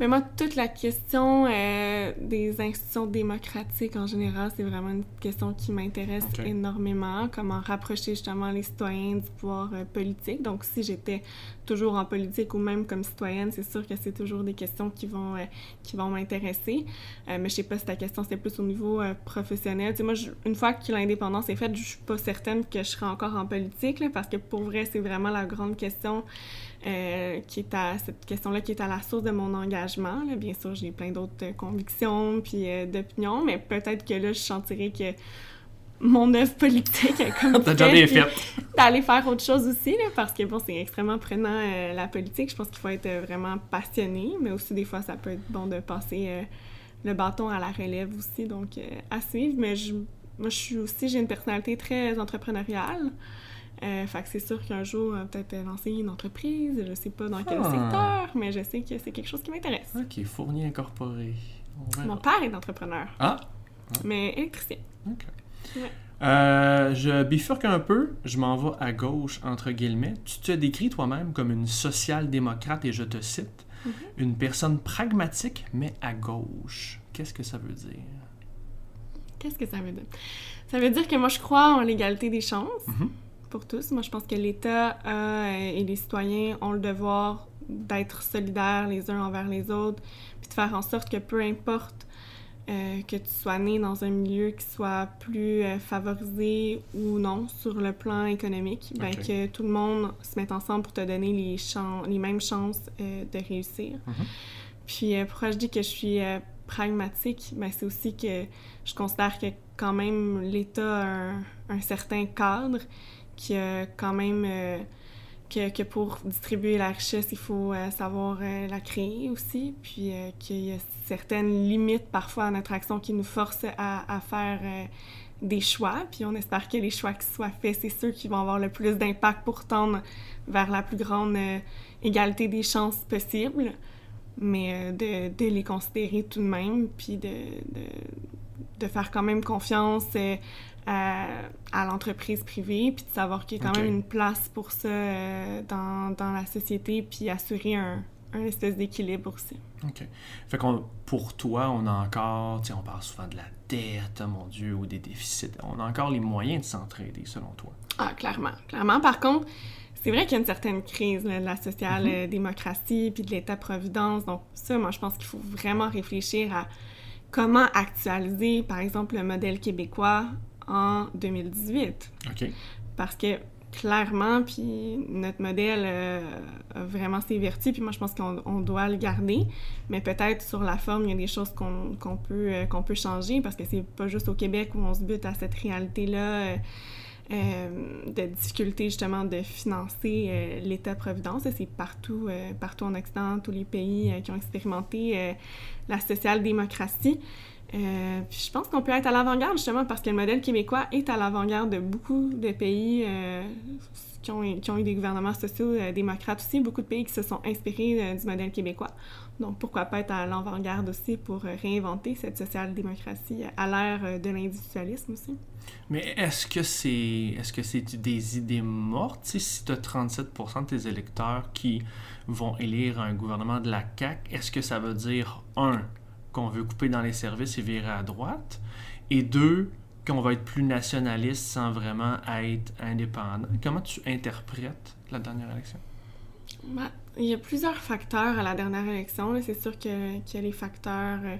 Mais moi, toute la question euh, des institutions démocratiques en général, c'est vraiment une question qui m'intéresse énormément. Comment rapprocher justement les citoyens du pouvoir euh, politique. Donc, si j'étais toujours en politique ou même comme citoyenne, c'est sûr que c'est toujours des questions qui vont, euh, qui vont m'intéresser. Mais je sais pas si ta question c'était plus au niveau professionnel. Tu sais, moi, je- une fois que l'indépendance est faite, je suis pas certaine que je serai encore en politique, là, parce que pour vrai, c'est vraiment la grande question euh, qui est à cette question-là qui est à la source de mon engagement. là. Bien sûr, j'ai plein d'autres euh, convictions puis euh, d'opinions, mais peut-être que là, je sentirais que mon œuvre politique est comme d'aller faire autre chose aussi, là, parce que bon, c'est extrêmement prenant euh, la politique. Je pense qu'il faut être vraiment passionné, mais aussi des fois, ça peut être bon de passer le bâton à la relève aussi, donc à suivre. Mais je, moi, je suis aussi, j'ai une personnalité très entrepreneuriale. Euh, fait que c'est sûr qu'un jour, euh, peut-être euh, lancer une entreprise, je sais pas dans quel Ah. secteur, mais je sais que c'est quelque chose qui m'intéresse. Ok, Fournier Incorporé. Mon père est entrepreneur, Ah, mais électricien. ok. Ouais. Euh, je bifurque un peu, je m'en vais à gauche, entre guillemets. Tu te décris toi-même comme une social-démocrate, et je te cite, Mhm. une personne pragmatique, mais à gauche. Qu'est-ce que ça veut dire? Qu'est-ce que ça veut dire? Ça veut dire que moi, je crois en l'égalité des chances Mhm. Pour tous. Moi, je pense que l'État euh, et les citoyens ont le devoir d'être solidaires les uns envers les autres, puis de faire en sorte que peu importe euh, que tu sois né dans un milieu qui soit plus euh, favorisé ou non sur le plan économique, ben, que tout le monde se mette ensemble pour te donner les, chan- les mêmes chances de réussir. Mhm. Puis pourquoi je dis que je suis pragmatique, ben, c'est aussi que je considère que quand même l'État a un, un certain cadre, qui a quand même euh, que, que pour distribuer la richesse, il faut euh, savoir euh, la créer aussi, puis qu'il y a certaines limites parfois à notre action qui nous forcent à, à faire des choix, puis on espère que les choix qui soient faits, c'est ceux qui vont avoir le plus d'impact pour tendre vers la plus grande égalité des chances possible, mais de, de les considérer tout de même, puis de, de, de faire quand même confiance euh, à, l'entreprise privée, puis de savoir qu'il y a quand même une place pour ça euh, dans, dans la société, puis assurer un, un espèce d'équilibre aussi. OK. Fait qu'on, pour toi, on a encore, tu on parle souvent de la dette, oh mon Dieu, ou des déficits. On a encore les moyens de s'entraider, selon toi? Ah, clairement. Clairement. Par contre, c'est vrai qu'il y a une certaine crise là, de la social-démocratie puis de l'État-providence. Donc, ça, moi, je pense qu'il faut vraiment réfléchir à comment actualiser, par exemple, le modèle québécois en 2018. OK. Parce que clairement, puis notre modèle euh, a vraiment ses vertus, puis moi je pense qu'on on doit le garder, mais peut-être sur la forme, il y a des choses qu'on peut, euh, qu'on peut changer, parce que c'est pas juste au Québec où on se bute à cette réalité-là euh, de difficulté justement de financer l'État-providence. Et C'est partout, partout en Occident, tous les pays qui ont expérimenté la social-démocratie. Euh, puis je pense qu'on peut être à l'avant-garde justement parce que le modèle québécois est à l'avant-garde de beaucoup de pays euh, qui, ont, eu des gouvernements sociaux euh, aussi, beaucoup de pays qui se sont inspirés du modèle québécois. Donc pourquoi pas être à l'avant-garde aussi pour réinventer cette social-démocratie à l'ère de l'individualisme aussi. Mais est-ce que c'est que c'est des idées mortes? Si tu as 37% de tes électeurs qui vont élire un gouvernement de la CAQ, est-ce que ça veut dire, un, qu'on veut couper dans les services et virer à droite, et deux, qu'on va être plus nationaliste sans vraiment être indépendant? Comment tu interprètes la dernière élection? Ben, il y a plusieurs facteurs à la dernière élection. C'est sûr qu'il y a les facteurs euh,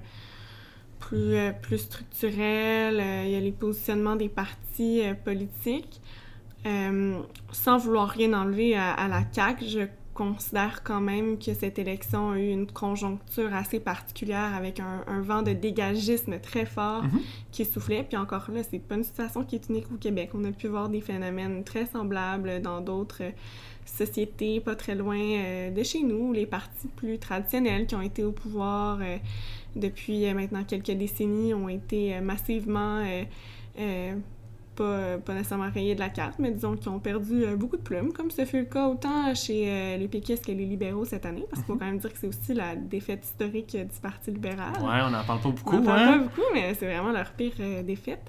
plus, euh, plus structurels, euh, il y a les positionnements des partis politiques. Sans vouloir rien enlever à, à la CAQ, je considère quand même que cette élection a eu une conjoncture assez particulière avec un, un vent de dégagisme très fort Mhm. qui soufflait. Puis encore là, c'est pas une situation qui est unique au Québec. On a pu voir des phénomènes très semblables dans d'autres euh, sociétés pas très loin euh, de chez nous, les partis plus traditionnels qui ont été au pouvoir euh, depuis maintenant quelques décennies ont été massivement euh, euh, pas, pas nécessairement rayés de la carte, mais disons qu'ils ont perdu euh, beaucoup de plumes, comme ce fut le cas autant chez euh, les péquistes que les libéraux cette année, parce qu'il faut quand même dire que c'est aussi la défaite historique euh, du Parti libéral. Ouais, on n'en parle pas beaucoup, On en parle hein? pas beaucoup, mais c'est vraiment leur pire euh, défaite.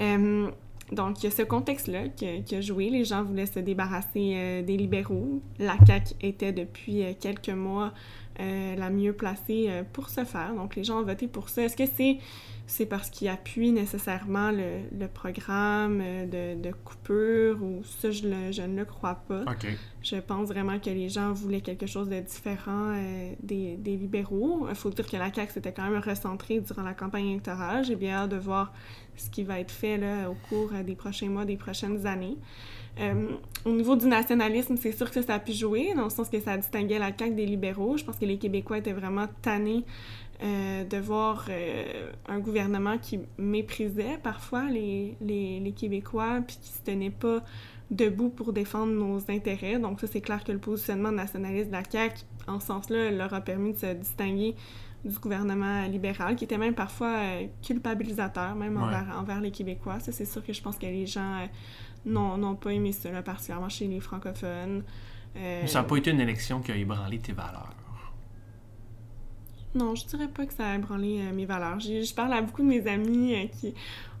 Euh, donc, il y a ce contexte-là qui, a- qui a joué. Les gens voulaient se débarrasser euh, des libéraux. La CAQ était depuis euh, quelques mois euh, la mieux placée euh, pour ce faire. Donc, les gens ont voté pour ça. Est-ce que c'est c'est parce qu'ils appuient nécessairement le, le programme euh, de, de coupure ou ça, je, le- je ne le crois pas. Je pense vraiment que les gens voulaient quelque chose de différent euh, des, des libéraux. Il faut dire que la CAQ s'était quand même recentrée durant la campagne électorale. J'ai bien hâte de voir ce qui va être fait là, au cours des prochains mois, des prochaines années. Euh, au niveau du nationalisme, c'est sûr que ça a pu jouer, dans le sens que ça distinguait la CAQ des libéraux. Je pense que les Québécois étaient vraiment tannés euh, de voir euh, un gouvernement qui méprisait parfois les, les, les Québécois, puis qui se tenait pas debout pour défendre nos intérêts. Donc ça, c'est clair que le positionnement nationaliste de la CAQ, en ce sens-là, leur a permis de se distinguer du gouvernement libéral, qui était même parfois euh, culpabilisateur, même Ouais. envers, envers les Québécois. Ça, c'est sûr que je pense que les gens n'ont pas aimé là, particulièrement chez les francophones. Euh, ça n'a pas été une élection qui a ébranlé tes valeurs? Non, je dirais pas que ça a ébranlé euh, mes valeurs. Je parle à beaucoup de mes amis euh, qui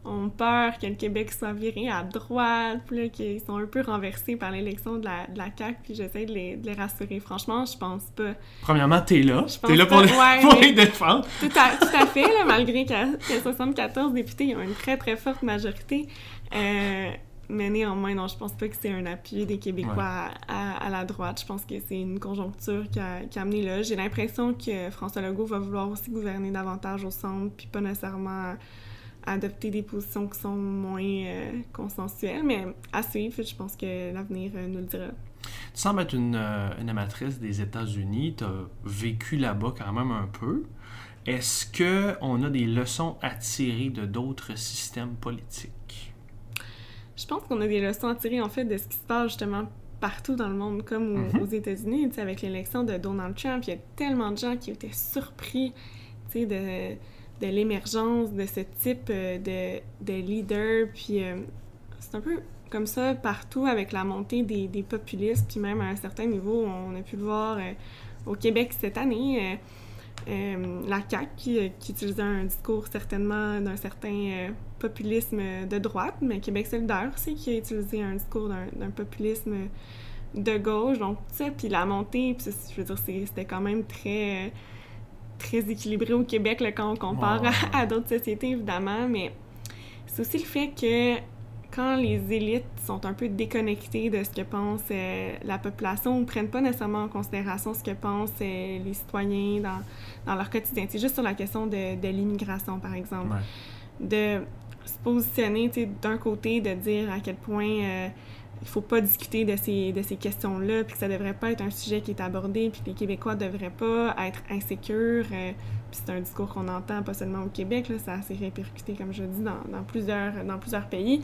ont peur que le Québec soit viré à droite, puis là, qu'ils sont un peu renversés par l'élection de la, de la CAQ, puis j'essaie de les, de les rassurer. Franchement, je pense pas. Premièrement, t'es là. T'es là pour, les, ouais, pour les défendre. Tout à, tout à fait, là, malgré a 74 députés, ils ont une très très forte majorité. Euh, mais néanmoins, non, je pense pas que c'est un appui des Québécois Ouais. à, à- à la droite. Je pense que c'est une conjoncture qui a, qui a amené là. J'ai l'impression que François Legault va vouloir aussi gouverner davantage au centre, puis pas nécessairement adopter des positions qui sont moins euh, consensuelles, mais à suivre. Je pense que l'avenir euh, nous le dira. Tu sembles être une, euh, une amatrice des États-Unis. Tu as vécu là-bas quand même un peu. Est-ce qu'on a des leçons à tirer de d'autres systèmes politiques? Je pense qu'on a des leçons à tirer en fait de ce qui se passe justement partout dans le monde, comme Mhm. aux États-Unis, avec l'élection de Donald Trump, il y a tellement de gens qui étaient surpris, tu sais, de, de l'émergence de ce type euh, de, de leader, puis euh, c'est un peu comme ça partout avec la montée des, des populistes, puis même à un certain niveau, on a pu le voir euh, au Québec cette année. euh, euh, la CAQ qui, euh, qui utilisait un discours certainement d'un certain euh, populisme de droite, mais Québec solidaire aussi qui a utilisé un discours d'un populisme de gauche. Donc, tu sais, puis la montée, puis je veux dire, c'était quand même très, très équilibré au Québec là, quand on compare à d'autres sociétés, évidemment, mais c'est aussi le fait que quand les élites sont un peu déconnectées de ce que pense euh, la population ou ne prennent pas nécessairement en considération ce que pensent euh, les citoyens dans, dans leur quotidien. C'est juste sur la question de, de l'immigration, par exemple. Ouais. De se positionner d'un côté, de dire à quel point euh, il faut pas discuter de ces, de ces questions-là, puis que ça devrait pas être un sujet qui est abordé, puis que les Québécois devraient pas être insécures. euh, puis c'est un discours qu'on entend pas seulement au Québec, là, ça s'est répercuté, comme je dis, dans, dans, plusieurs, dans plusieurs pays.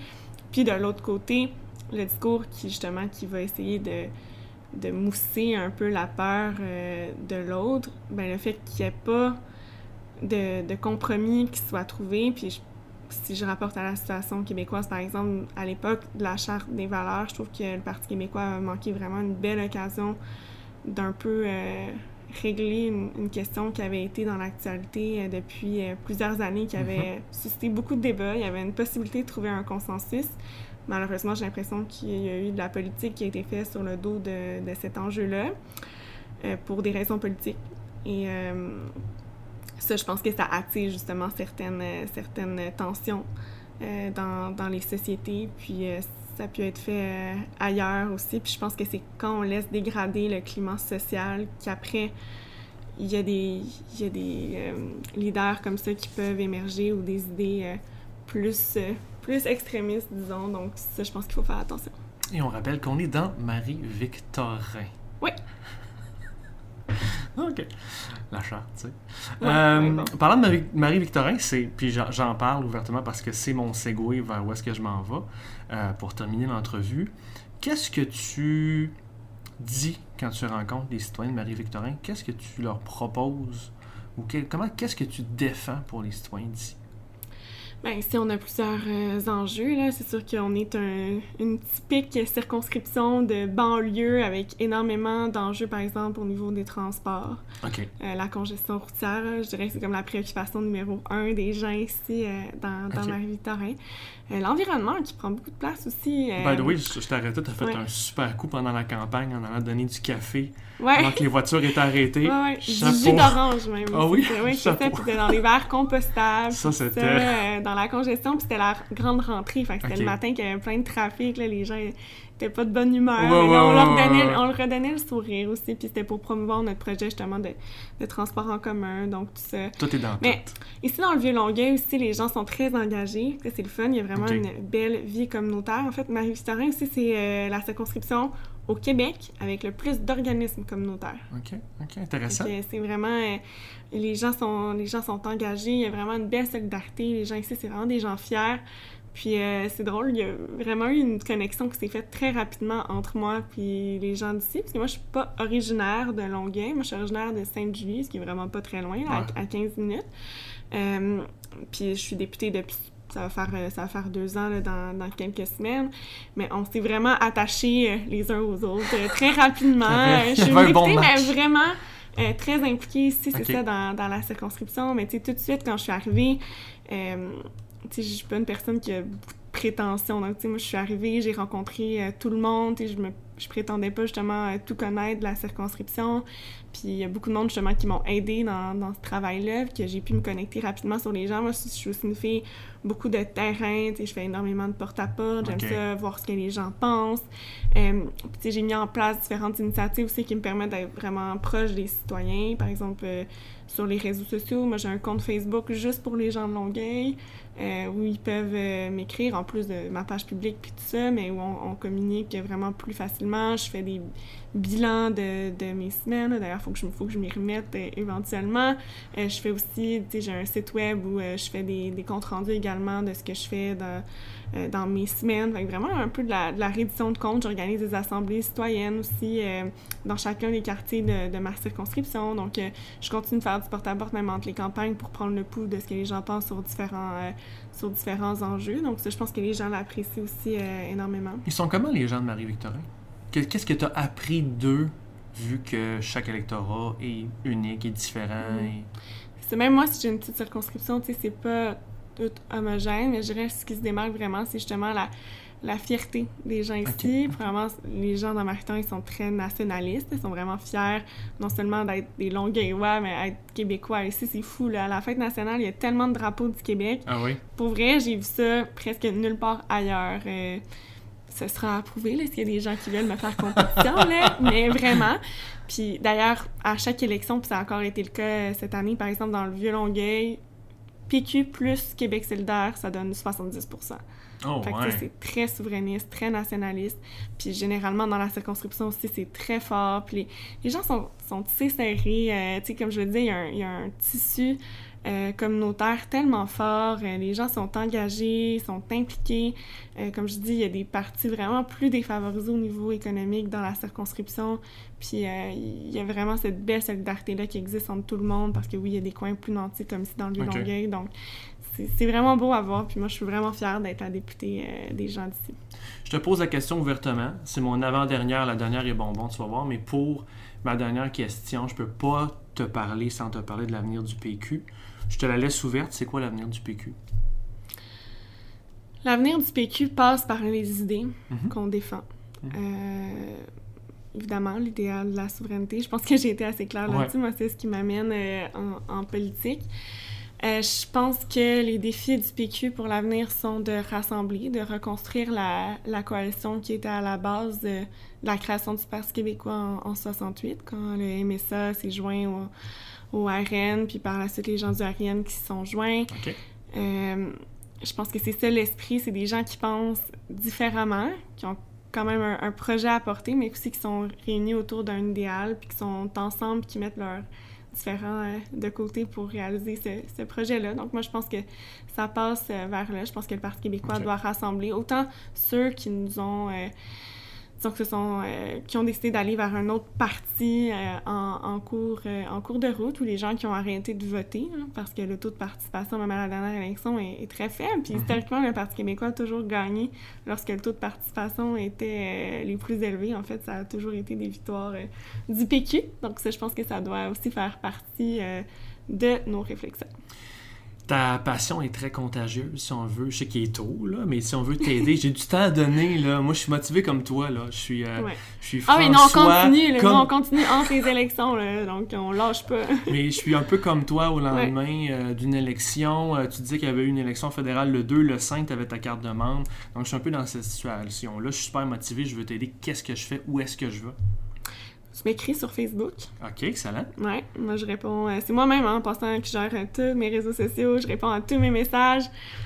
Puis de l'autre côté, le discours qui, justement, qui va essayer de, de mousser un peu la peur euh, de l'autre, ben le fait qu'il n'y ait pas de, de compromis qui soit trouvé, puis si je rapporte à la situation québécoise, par exemple, à l'époque de la Charte des valeurs, je trouve que le Parti québécois a manqué vraiment une belle occasion d'un peu euh, régler une, une question qui avait été dans l'actualité euh, depuis euh, plusieurs années, qui avait suscité beaucoup de débats. Il y avait une possibilité de trouver un consensus. Malheureusement, j'ai l'impression qu'il y a eu de la politique qui a été faite sur le dos de, de cet enjeu-là euh, pour des raisons politiques. Et euh, ça, je pense que ça attire justement certaines, certaines tensions euh, dans, dans les sociétés. Puis ça peut être fait euh, ailleurs aussi. Puis je pense que c'est quand on laisse dégrader le climat social qu'après, il y a des, il y a des euh, leaders comme ça qui peuvent émerger ou des idées euh, plus, euh, plus extrémistes, disons. Donc ça, je pense qu'il faut faire attention. Et on rappelle qu'on est dans Marie-Victorin. Oui. OK. La charte, tu sais. Ouais, Euh, ouais, bon. Parlant de Marie- Marie-Victorin, c'est puis j'en- parle ouvertement parce que c'est mon segue vers où est-ce que je m'en vais euh, pour terminer l'entrevue. Qu'est-ce que tu dis quand tu rencontres des citoyens de Marie-Victorin? Qu'est-ce que tu leur proposes? Ou comment qu'est-ce que tu défends pour les citoyens d'ici? Bien, ici, on a plusieurs euh, enjeux. Là. C'est sûr qu'on est un- une typique circonscription de banlieue avec énormément d'enjeux, par exemple, au niveau des transports. Euh, la congestion routière, je dirais que c'est comme la préoccupation numéro un des gens ici euh, dans. Marie-Victorin. Euh, L'environnement qui prend beaucoup de place aussi. euh, By the way, je, je t'arrêtais, t'as fait ouais. un super coup pendant la campagne en allant donner du café ouais. pendant que les voitures étaient arrêtées. Ouais, ouais, du jus d'orange même. Ah oui? C'était- Oui, dans des verres compostables. Ça, c'était- euh, dans la congestion, puis c'était la grande rentrée. Fait que c'était le matin qu'il y avait plein de trafic, là, les gens étaient pas de bonne humeur. Ouais, là, on, leur donnait, on leur redonnait le sourire aussi, puis c'était pour promouvoir notre projet justement de, de transport en commun, donc tout ça. Tout est dans Mais- tout. Ici, dans le Vieux-Longueuil aussi, les gens sont très engagés. C'est le fun. Il y a vraiment une belle vie communautaire. En fait, Marie-Victorin aussi, c'est euh, la circonscription au Québec avec le plus d'organismes communautaires. OK, OK, intéressant. C'est vraiment euh, les gens sont les gens sont engagés, il y a vraiment une belle solidarité, les gens ici c'est vraiment des gens fiers. Puis euh, c'est drôle, il y a vraiment eu une connexion qui s'est faite très rapidement entre moi puis les gens d'ici parce que moi je suis pas originaire de Longueuil, moi je suis originaire de Sainte-Julie, ce qui est vraiment pas très loin, là, à- à, 15 minutes. Euh, puis je suis députée depuis ça va faire euh, ça va faire deux ans là, dans, dans quelques semaines, mais on s'est vraiment attachés les uns aux autres très rapidement. Je suis une bon députée, mais vraiment euh, très impliquée ici, c'est ça, dans, dans la circonscription. Mais tu sais, tout de suite, quand je suis arrivée, euh, je suis pas une personne qui a beaucoup de prétention. Donc, moi, je suis arrivée, j'ai rencontré euh, tout le monde, je me je prétendais pas justement tout connaître de la circonscription. Puis il y a beaucoup de monde justement qui m'ont aidé dans, dans ce travail-là, que j'ai pu me connecter rapidement sur les gens. Moi, je suis aussi une fille beaucoup de terrain, tu sais, je fais énormément de porte-à-porte, j'aime ça, voir ce que les gens pensent. Euh, puis j'ai mis en place différentes initiatives aussi qui me permettent d'être vraiment proche des citoyens. Par exemple, euh, sur les réseaux sociaux, moi j'ai un compte Facebook juste pour les gens de Longueuil. Euh, où ils peuvent euh, m'écrire en plus de ma page publique puis tout ça, mais où on, communique vraiment plus facilement. Je fais des bilans de, de mes semaines. D'ailleurs, il faut que je, faut que je m'y remette euh, éventuellement. je fais aussi, tu sais, j'ai un site web où je fais des, des, comptes rendus également de ce que je fais dans, dans mes semaines. Fait vraiment un peu de la, de la reddition de comptes. J'organise des assemblées citoyennes aussi dans chacun des quartiers de, ma circonscription. Donc, je continue de faire du porte-à-porte même entre les campagnes pour prendre le pouls de ce que les gens pensent sur différents sur différents enjeux. Donc, ça, je pense que les gens l'apprécient aussi euh, énormément. Ils sont comment, les gens de Marie-Victorin? Qu'est-ce que tu as appris d'eux, vu que chaque électorat est unique et différent? Mm. C'est même moi, si j'ai une petite circonscription, tu sais, c'est pas tout homogène, mais je dirais que ce qui se démarque vraiment, c'est justement la la fierté des gens ici. Vraiment, les gens dans Mariton, ils sont très nationalistes. Ils sont vraiment fiers, non seulement d'être des Longueuillois, mais être québécois. Ici, c'est fou. Là. À la fête nationale, il y a tellement de drapeaux du Québec. Ah oui? Pour vrai, j'ai vu ça presque nulle part ailleurs. Euh, ce sera approuvé, s'il y a des gens qui veulent me faire compétition, là, mais vraiment. Puis d'ailleurs, à chaque élection, puis ça a encore été le cas euh, cette année, par exemple, dans le Vieux-Longueuil, PQ plus Québec solidaire, ça donne 70% Oh, c'est très souverainiste, très nationaliste. Puis généralement, dans la circonscription aussi, c'est très fort. Puis les, gens sont, sont tissés serrés. Euh, tu sais, comme je le disais, il y, a un, tissu euh, communautaire tellement fort. Euh, les gens sont engagés, sont impliqués. comme je dis, il y a des parties vraiment plus défavorisées au niveau économique dans la circonscription. Puis il y a vraiment cette belle solidarité-là qui existe entre tout le monde parce que oui, il y a des coins plus nantis comme ici dans le Vieux-Longueuil. Donc, c'est vraiment beau à voir. Puis moi, je suis vraiment fière d'être la députée euh, des gens d'ici. Je te pose la question ouvertement. C'est mon avant-dernière. La dernière est bonbon, tu vas voir. Mais pour ma dernière question, je peux pas te parler sans te parler de l'avenir du PQ. Je te la laisse ouverte. C'est quoi l'avenir du PQ? L'avenir du PQ passe par les idées mhm. qu'on défend. Mhm. Euh, évidemment, l'idéal de la souveraineté. Je pense que j'ai été assez claire là-dessus. Moi, c'est ce qui m'amène euh, en, politique. Euh, je pense que les défis du PQ pour l'avenir sont de rassembler, de reconstruire la, la, coalition qui était à la base de, la création du Parti québécois en, 68, quand le MSA s'est joint au, au, RN, puis par la suite les gens du RN qui se sont joints. Euh, je pense que c'est ça l'esprit, c'est des gens qui pensent différemment, qui ont quand même un, un, projet à porter, mais aussi qui sont réunis autour d'un idéal, puis qui sont ensemble, qui mettent leur différents euh, de côté pour réaliser ce, projet-là. Donc moi, je pense que ça passe euh, vers là. Je pense que le Parti québécois doit rassembler autant ceux qui nous ont... Euh, donc, ce sont, euh, qui ont décidé d'aller vers un autre parti euh, en, cours, euh, en cours de route, ou les gens qui ont arrêté de voter, hein, parce que le taux de participation, même à la dernière élection, est, très faible. Puis, mhm. historiquement, le Parti québécois a toujours gagné lorsque le taux de participation était les plus élevés. En fait, ça a toujours été des victoires du PQ. Donc, ça, je pense que ça doit aussi faire partie de nos réflexions ta passion est très contagieuse, si on veut. Je sais qu'il est tôt, là, mais si on veut t'aider, j'ai du temps à donner. Là. Moi, je suis motivé comme toi. Là. Je suis, euh, je suis Ah, mais non, on continue. on continue entre les élections, là, donc on lâche pas. mais je suis un peu comme toi au lendemain euh, d'une élection. Euh, tu dis qu'il y avait eu une élection fédérale le 2, le 5, tu avais ta carte de membre. Donc, je suis un peu dans cette situation-là. Je suis super motivé. Je veux t'aider. Qu'est-ce que je fais? Où est-ce que je vais? M'écris sur Facebook. OK, excellent. Ouais, moi je réponds. Euh, c'est moi-même hein, en passant qui gère euh, tous mes réseaux sociaux. Je réponds à tous mes messages.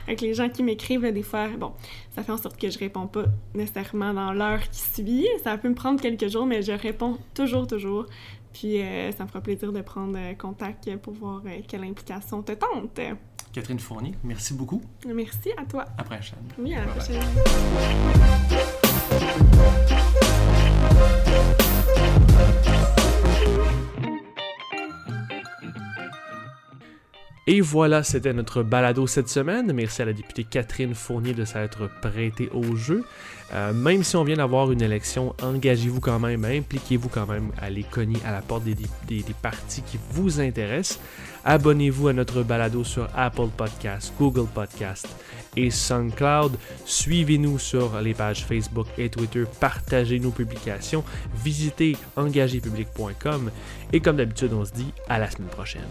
Avec les gens qui m'écrivent, des fois, bon, ça fait en sorte que je réponds pas nécessairement dans l'heure qui suit. Ça peut me prendre quelques jours, mais je réponds toujours, toujours. Puis euh, ça me fera plaisir de prendre contact pour voir quelle implication te tente. Catherine Fournier, merci beaucoup. Merci à toi. À la prochaine. Oui, à la prochaine. Et voilà, c'était notre balado cette semaine. Merci à la députée Catherine Fournier de s'être prêtée au jeu. Euh, même si on vient d'avoir une élection, engagez-vous quand même, impliquez-vous quand même à aller cogner à la porte des, des, partis qui vous intéressent. Abonnez-vous à notre balado sur Apple Podcast, Google Podcast et SoundCloud. Suivez-nous sur les pages Facebook et Twitter. Partagez nos publications. Visitez engagépublic.com. Et comme d'habitude, on se dit à la semaine prochaine.